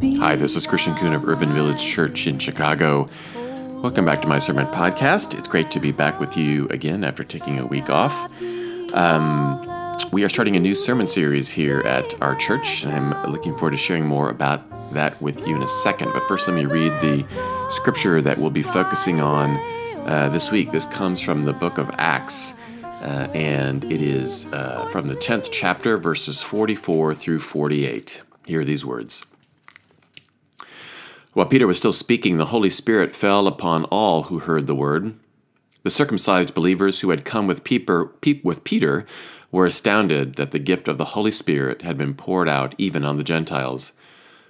Hi, this is Christian Coon of Urban Village Church in Chicago. Welcome back to my sermon podcast. It's great to be back with you again after taking a week off. Um, we are starting a new sermon series here at our church, and I'm looking forward to sharing more about that with you in a second. But first, let me read the scripture that we'll be focusing on uh, this week. This comes from the book of Acts, uh, and it is uh, from the 10th chapter, verses 44 through 48. Here are these words. While Peter was still speaking, the Holy Spirit fell upon all who heard the word. The circumcised believers who had come with Peter, were astounded that the gift of the Holy Spirit had been poured out even on the Gentiles,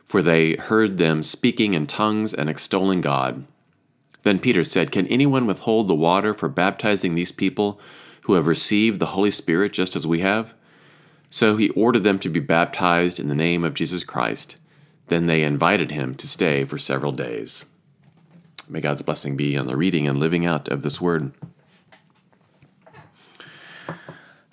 for they heard them speaking in tongues and extolling God. Then Peter said, Can anyone withhold the water for baptizing these people who have received the Holy Spirit just as we have? So he ordered them to be baptized in the name of Jesus Christ. Then they invited him to stay for several days. May God's blessing be on the reading and living out of this word.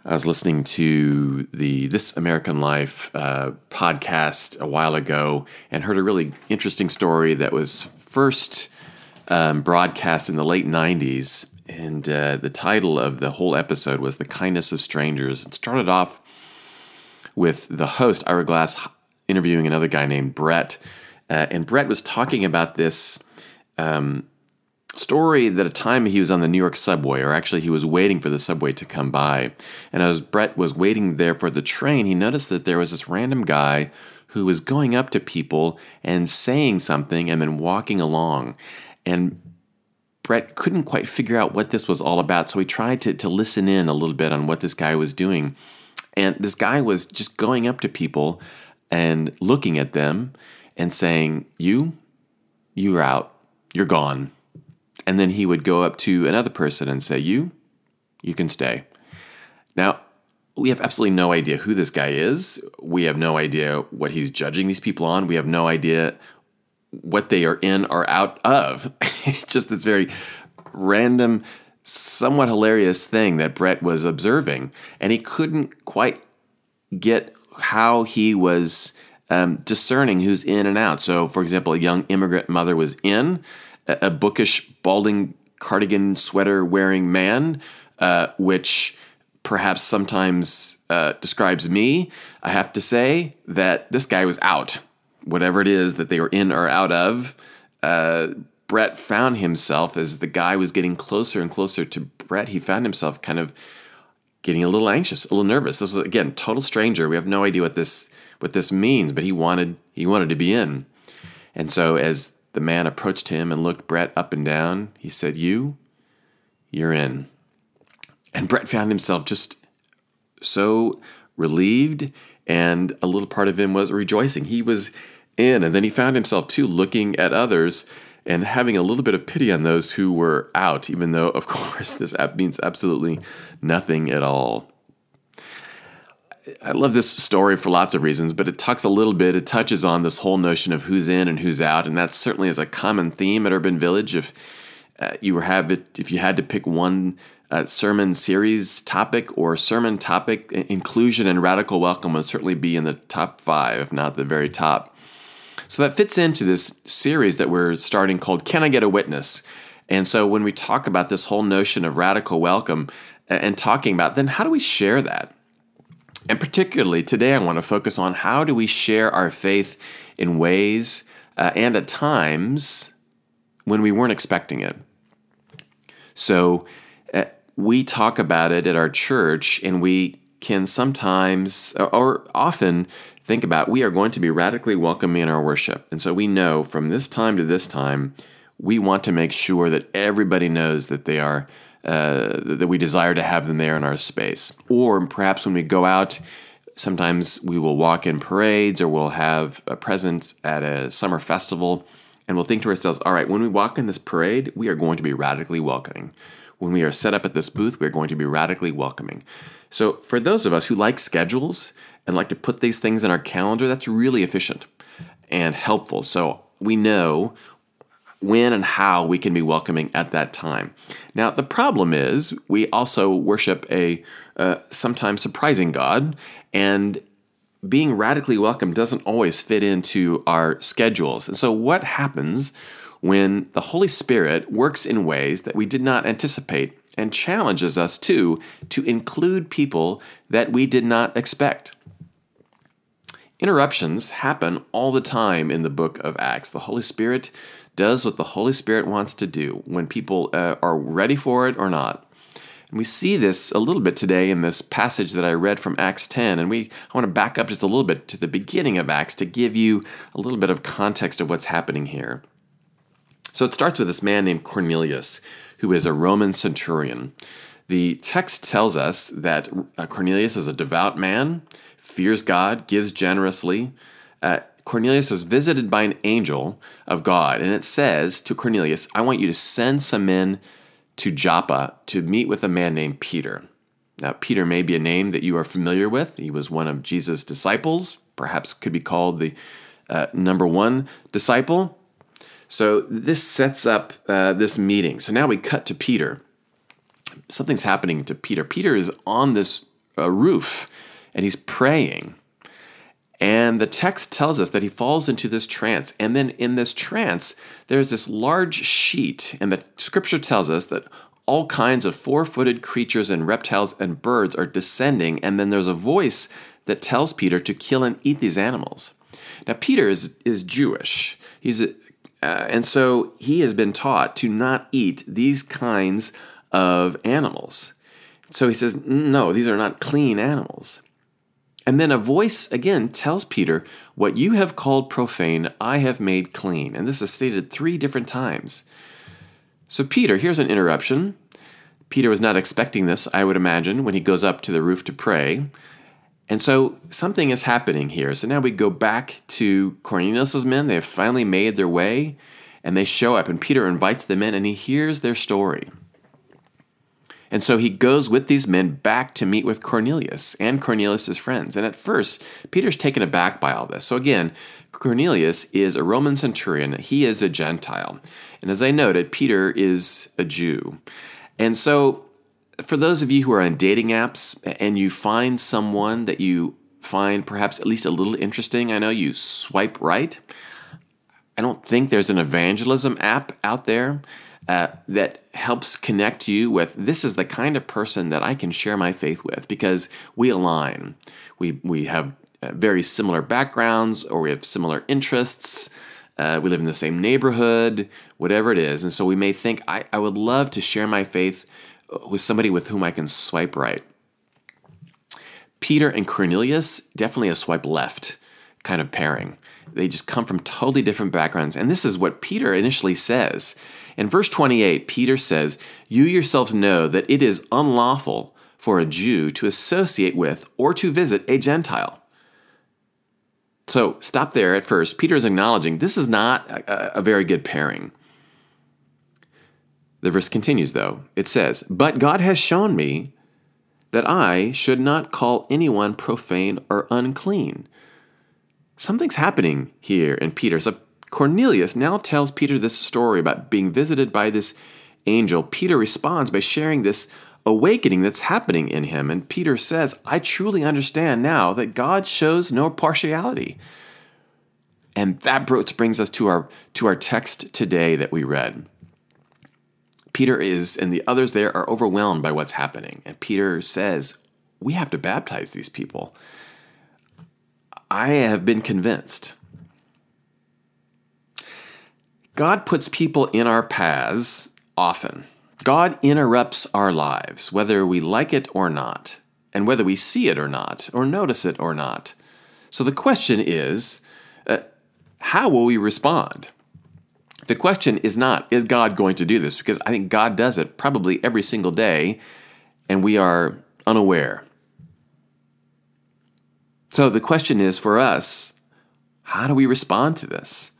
I was listening to the This American Life uh, podcast a while ago and heard a really interesting story that was first um, broadcast in the late 90s. And uh, the title of the whole episode was The Kindness of Strangers. It started off with the host, Ira Glass, interviewing another guy named Brett. Uh, and Brett was talking about this um, story that a time he was on the New York subway, or actually he was waiting for the subway to come by. And as Brett was waiting there for the train, he noticed that there was this random guy who was going up to people and saying something and then walking along. And Brett couldn't quite figure out what this was all about, so he tried to, to listen in a little bit on what this guy was doing. And this guy was just going up to people and looking at them and saying, You, you're out, you're gone. And then he would go up to another person and say, You, you can stay. Now, we have absolutely no idea who this guy is. We have no idea what he's judging these people on. We have no idea what they are in or out of. it's just this very random, somewhat hilarious thing that Brett was observing. And he couldn't quite get how he was um, discerning who's in and out. So, for example, a young immigrant mother was in, a, a bookish, balding, cardigan sweater wearing man, uh, which perhaps sometimes uh, describes me. I have to say that this guy was out, whatever it is that they were in or out of. Uh, Brett found himself as the guy was getting closer and closer to Brett. He found himself kind of getting a little anxious, a little nervous. This was again total stranger. We have no idea what this what this means, but he wanted he wanted to be in. And so as the man approached him and looked Brett up and down, he said, "You, you're in." And Brett found himself just so relieved, and a little part of him was rejoicing. He was in, and then he found himself too looking at others and having a little bit of pity on those who were out, even though, of course, this app means absolutely nothing at all. I love this story for lots of reasons, but it talks a little bit, it touches on this whole notion of who's in and who's out, and that certainly is a common theme at Urban Village. If uh, you have it, if you had to pick one uh, sermon series topic or sermon topic, inclusion and radical welcome would certainly be in the top five, if not the very top. So that fits into this series that we're starting called Can I Get a Witness? And so when we talk about this whole notion of radical welcome and talking about then how do we share that? And particularly today, I want to focus on how do we share our faith in ways uh, and at times when we weren't expecting it. So uh, we talk about it at our church, and we can sometimes or often think about we are going to be radically welcoming in our worship. And so we know from this time to this time, we want to make sure that everybody knows that they are uh, that we desire to have them there in our space. Or perhaps when we go out, sometimes we will walk in parades or we'll have a presence at a summer festival, and we'll think to ourselves, all right, when we walk in this parade, we are going to be radically welcoming. When we are set up at this booth, we're going to be radically welcoming. So, for those of us who like schedules and like to put these things in our calendar, that's really efficient and helpful. So, we know when and how we can be welcoming at that time. Now, the problem is we also worship a uh, sometimes surprising God, and being radically welcome doesn't always fit into our schedules. And so, what happens when the Holy Spirit works in ways that we did not anticipate and challenges us too to include people that we did not expect? Interruptions happen all the time in the book of Acts. The Holy Spirit does what the Holy Spirit wants to do when people uh, are ready for it or not. And we see this a little bit today in this passage that I read from Acts 10. And we I want to back up just a little bit to the beginning of Acts to give you a little bit of context of what's happening here. So it starts with this man named Cornelius, who is a Roman centurion. The text tells us that uh, Cornelius is a devout man, fears God, gives generously. Uh, Cornelius was visited by an angel of God, and it says to Cornelius, I want you to send some men to Joppa to meet with a man named Peter. Now, Peter may be a name that you are familiar with. He was one of Jesus' disciples, perhaps could be called the uh, number one disciple. So, this sets up uh, this meeting. So, now we cut to Peter. Something's happening to Peter. Peter is on this uh, roof and he's praying. And the text tells us that he falls into this trance. And then in this trance, there's this large sheet. And the scripture tells us that all kinds of four footed creatures and reptiles and birds are descending. And then there's a voice that tells Peter to kill and eat these animals. Now, Peter is, is Jewish. He's a, uh, and so he has been taught to not eat these kinds of animals. So he says, No, these are not clean animals. And then a voice again tells Peter, What you have called profane, I have made clean. And this is stated three different times. So, Peter, here's an interruption. Peter was not expecting this, I would imagine, when he goes up to the roof to pray. And so something is happening here. So now we go back to Cornelius' men. They have finally made their way and they show up, and Peter invites them in and he hears their story. And so he goes with these men back to meet with Cornelius and Cornelius' friends. And at first, Peter's taken aback by all this. So again, Cornelius is a Roman centurion, he is a Gentile. And as I noted, Peter is a Jew. And so, for those of you who are on dating apps and you find someone that you find perhaps at least a little interesting, I know you swipe right. I don't think there's an evangelism app out there uh, that helps connect you with this is the kind of person that I can share my faith with because we align. We, we have uh, very similar backgrounds or we have similar interests. Uh, we live in the same neighborhood, whatever it is. And so we may think, I, I would love to share my faith uh, with somebody with whom I can swipe right. Peter and Cornelius, definitely a swipe left kind of pairing. They just come from totally different backgrounds. And this is what Peter initially says. In verse 28, Peter says, You yourselves know that it is unlawful for a Jew to associate with or to visit a Gentile. So stop there at first. Peter is acknowledging this is not a, a very good pairing. The verse continues, though. It says, But God has shown me that I should not call anyone profane or unclean. Something's happening here in Peter. So Cornelius now tells Peter this story about being visited by this angel. Peter responds by sharing this awakening that's happening in him. And Peter says, I truly understand now that God shows no partiality. And that brings us to our, to our text today that we read. Peter is, and the others there are overwhelmed by what's happening. And Peter says, We have to baptize these people. I have been convinced God puts people in our paths often. God interrupts our lives, whether we like it or not, and whether we see it or not, or notice it or not. So the question is uh, how will we respond? The question is not, is God going to do this? Because I think God does it probably every single day, and we are unaware. So the question is for us, how do we respond to this?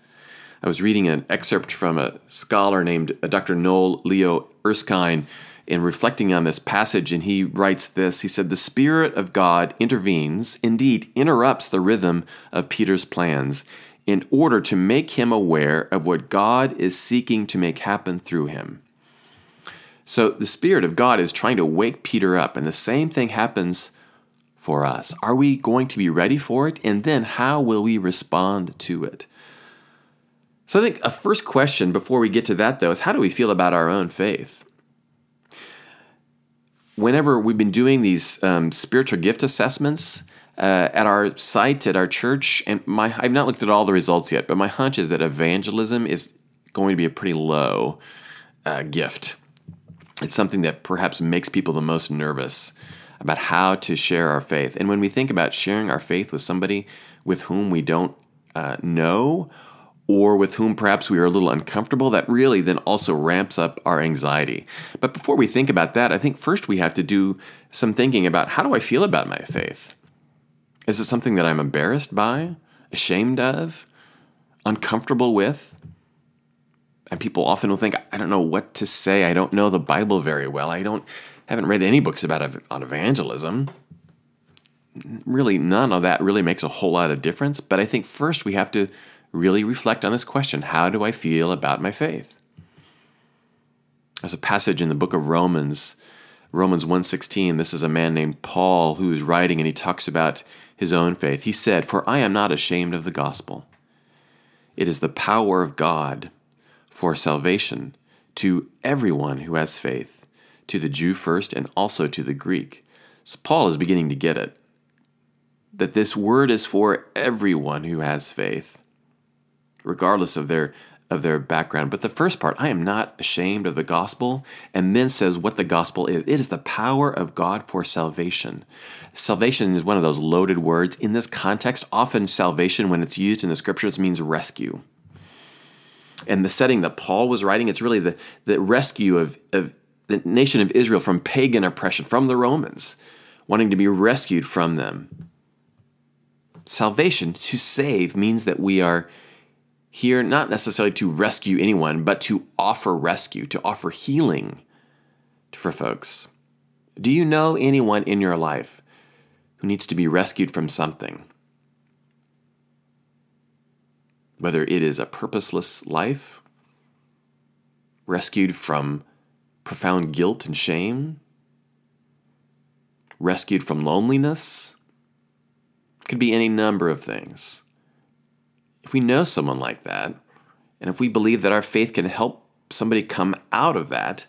I was reading an excerpt from a scholar named uh, Dr. Noel Leo Erskine in reflecting on this passage, and he writes this. He said, The Spirit of God intervenes, indeed, interrupts the rhythm of Peter's plans in order to make him aware of what God is seeking to make happen through him. So the Spirit of God is trying to wake Peter up, and the same thing happens for us? Are we going to be ready for it? And then how will we respond to it? So I think a first question before we get to that, though, is how do we feel about our own faith? Whenever we've been doing these um, spiritual gift assessments uh, at our site, at our church, and my I've not looked at all the results yet, but my hunch is that evangelism is going to be a pretty low uh, gift. It's something that perhaps makes people the most nervous about how to share our faith. And when we think about sharing our faith with somebody with whom we don't uh, know or with whom perhaps we are a little uncomfortable, that really then also ramps up our anxiety. But before we think about that, I think first we have to do some thinking about how do I feel about my faith? Is it something that I'm embarrassed by, ashamed of, uncomfortable with? And people often will think, I don't know what to say. I don't know the Bible very well. I don't haven't read any books about on evangelism. Really, none of that really makes a whole lot of difference. But I think first we have to really reflect on this question: How do I feel about my faith? There's a passage in the book of Romans, Romans 1:16. This is a man named Paul who is writing, and he talks about his own faith. He said, "For I am not ashamed of the gospel. It is the power of God." for salvation to everyone who has faith, to the Jew first and also to the Greek. So Paul is beginning to get it that this word is for everyone who has faith, regardless of their of their background. But the first part, I am not ashamed of the gospel, and then says what the gospel is. It is the power of God for salvation. Salvation is one of those loaded words. In this context, often salvation, when it's used in the scriptures, means rescue and the setting that Paul was writing, it's really the, the rescue of, of the nation of Israel from pagan oppression, from the Romans, wanting to be rescued from them. Salvation, to save, means that we are here not necessarily to rescue anyone, but to offer rescue, to offer healing for folks. Do you know anyone in your life who needs to be rescued from something? whether it is a purposeless life, rescued from profound guilt and shame, rescued from loneliness, could be any number of things. If we know someone like that, and if we believe that our faith can help somebody come out of that,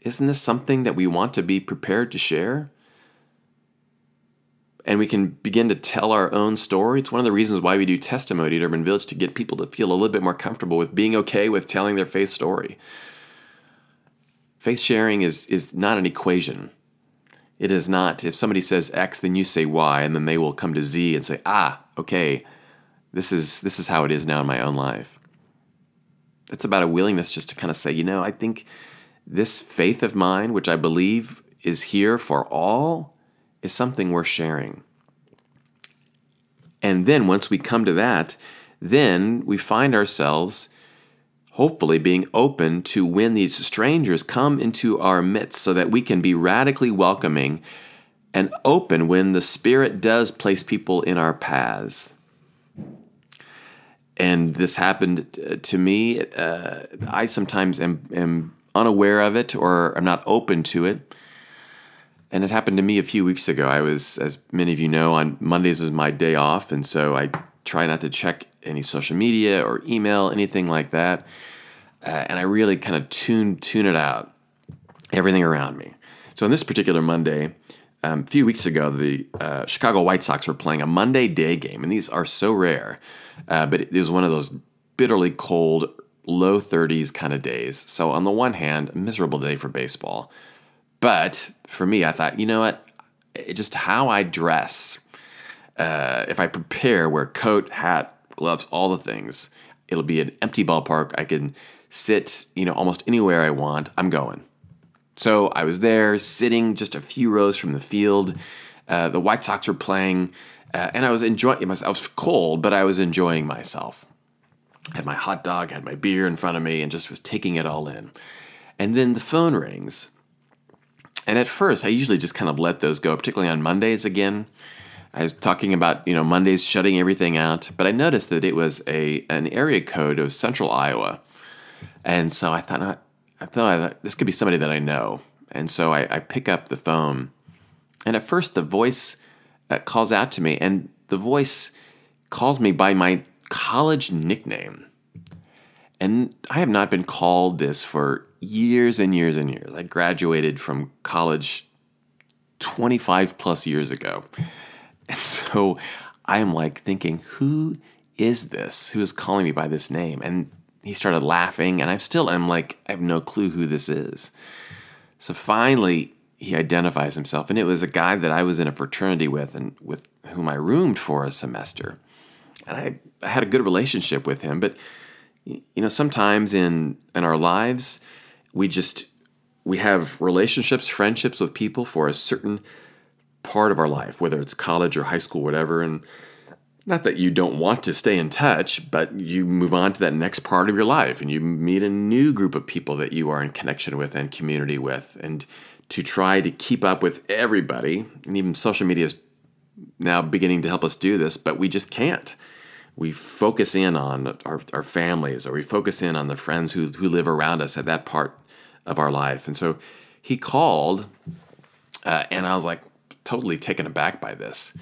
isn't this something that we want to be prepared to share? and we can begin to tell our own story. It's one of the reasons why we do testimony at Urban Village to get people to feel a little bit more comfortable with being okay with telling their faith story. Faith sharing is, is not an equation. It is not, if somebody says X, then you say Y, and then they will come to Z and say, ah, okay, this is, this is how it is now in my own life. It's about a willingness just to kind of say, you know, I think this faith of mine, which I believe is here for all, is something worth sharing. And then once we come to that, then we find ourselves hopefully being open to when these strangers come into our midst so that we can be radically welcoming and open when the Spirit does place people in our paths. And this happened uh, to me. Uh, I sometimes am, am unaware of it or I'm not open to it. And it happened to me a few weeks ago. I was, as many of you know, on Mondays is my day off, and so I try not to check any social media or email, anything like that. Uh, and I really kind of tune tune it out, everything around me. So on this particular Monday, um, a few weeks ago, the uh, Chicago White Sox were playing a Monday day game, and these are so rare. Uh, but it was one of those bitterly cold, low 30s kind of days. So on the one hand, a miserable day for baseball. But for me, I thought, you know what? It, just how I dress, uh, if I prepare, wear coat, hat, gloves, all the things, it'll be an empty ballpark. I can sit, you know, almost anywhere I want. I'm going. So I was there, sitting just a few rows from the field. Uh, the White Sox were playing, uh, and I was enjoying myself. I was cold, but I was enjoying myself. Had my hot dog, had my beer in front of me, and just was taking it all in. And then the phone rings, and at first, I usually just kind of let those go, particularly on Mondays again. I was talking about, you know, Mondays shutting everything out, but I noticed that it was a an area code of central Iowa. And so I thought, I thought this could be somebody that I know. And so I, I pick up the phone And at first, the voice uh, calls out to me, and the voice called me by my college nickname. And I have not been called this for years and years and years. I graduated from college 25 plus years ago. And so I am like thinking, who is this? Who is calling me by this name? And he started laughing, and I still am like, I have no clue who this is. So finally, he identifies himself, and it was a guy that I was in a fraternity with and with whom I roomed for a semester. And I, I had a good relationship with him, but you know, sometimes in in our lives, we just we have relationships, friendships with people for a certain part of our life, whether it's college or high school, whatever, and not that you don't want to stay in touch, but you move on to that next part of your life and you meet a new group of people that you are in connection with and community with. And to try to keep up with everybody, and even social media is now beginning to help us do this, but we just can't. We focus in on our, our families or we focus in on the friends who, who live around us at that part of our life. And so he called, uh, and I was like totally taken aback by this.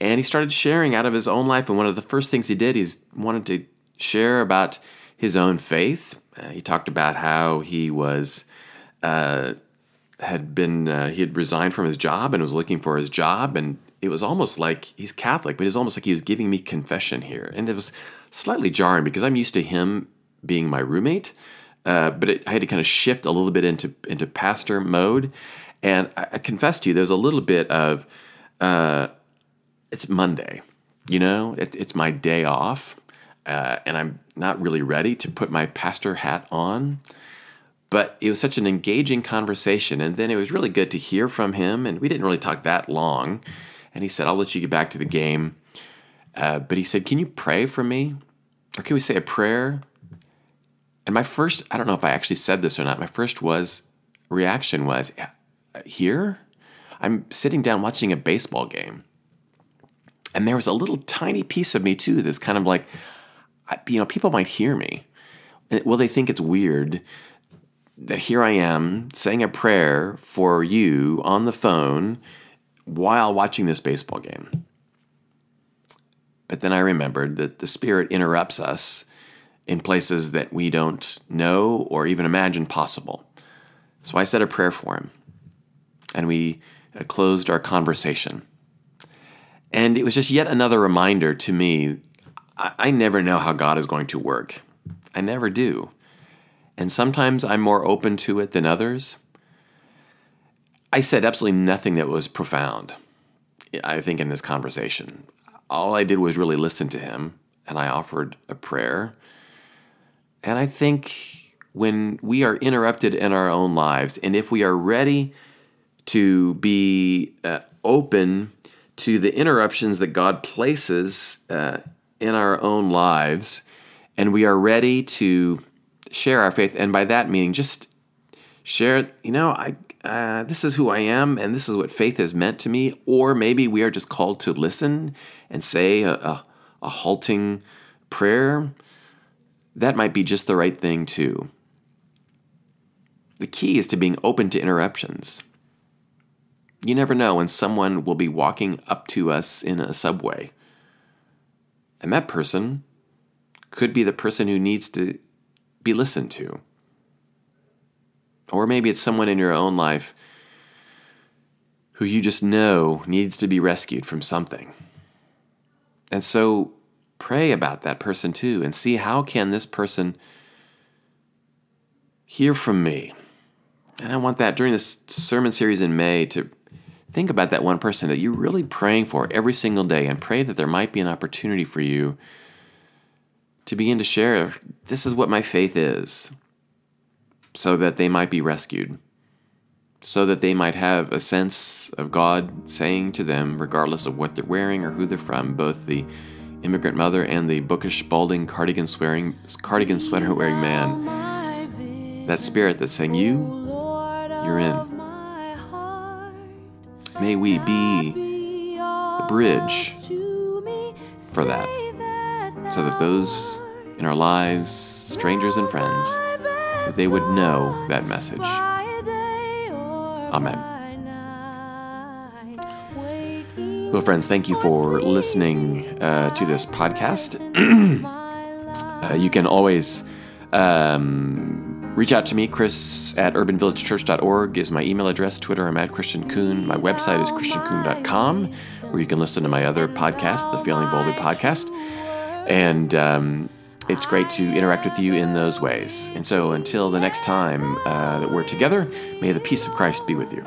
And he started sharing out of his own life. And one of the first things he did, he wanted to share about his own faith. Uh, he talked about how he was, uh, had been, uh, he had resigned from his job and was looking for his job. And it was almost like he's Catholic, but it was almost like he was giving me confession here. And it was slightly jarring because I'm used to him being my roommate. Uh, but it, I had to kind of shift a little bit into into pastor mode, and I, I confess to you, there's a little bit of uh, it's Monday. You know, it, it's my day off, uh, and I'm not really ready to put my pastor hat on. But it was such an engaging conversation, and then it was really good to hear from him. And we didn't really talk that long. And he said, "I'll let you get back to the game." Uh, but he said, "Can you pray for me, or can we say a prayer?" And my first, I don't know if I actually said this or not. My first was reaction was, "Here, I'm sitting down watching a baseball game." And there was a little tiny piece of me too that's kind of like, you know, people might hear me. Well, they think it's weird that here I am saying a prayer for you on the phone while watching this baseball game? But then I remembered that the Spirit interrupts us in places that we don't know or even imagine possible. So I said a prayer for him, and we uh, closed our conversation. And it was just yet another reminder to me I, I never know how God is going to work. I never do. And sometimes I'm more open to it than others. I said absolutely nothing that was profound, I think, in this conversation. All I did was really listen to him, and I offered a prayer. And I think when we are interrupted in our own lives, and if we are ready to be uh, open to the interruptions that God places uh, in our own lives, and we are ready to share our faith, and by that meaning just share, you know, I uh, this is who I am, and this is what faith has meant to me, or maybe we are just called to listen and say a, a, a halting prayer. That might be just the right thing too. The key is to being open to interruptions. You never know when someone will be walking up to us in a subway. And that person could be the person who needs to be listened to. Or maybe it's someone in your own life who you just know needs to be rescued from something. And so pray about that person too and see how can this person hear from me. And I want that during this sermon series in May to think about that one person that you're really praying for every single day and pray that there might be an opportunity for you to begin to share this is what my faith is so that they might be rescued so that they might have a sense of God saying to them regardless of what they're wearing or who they're from both the immigrant mother and the bookish balding cardigan swearing cardigan sweater wearing man that spirit that's saying you you're in. May we be the bridge for that, so that those in our lives, strangers and friends, that they would know that message. Amen. Well, friends, thank you for listening uh, to this podcast. uh, you can always um, reach out to me. Chris at urbanvillagechurch.org is my email address. Twitter, I'm at Christian Coon. My website is christiancoon.com, where you can listen to my other podcast, the Feeling Boldly podcast. And um, it's great to interact with you in those ways. And so until the next time uh, that we're together, may the peace of Christ be with you.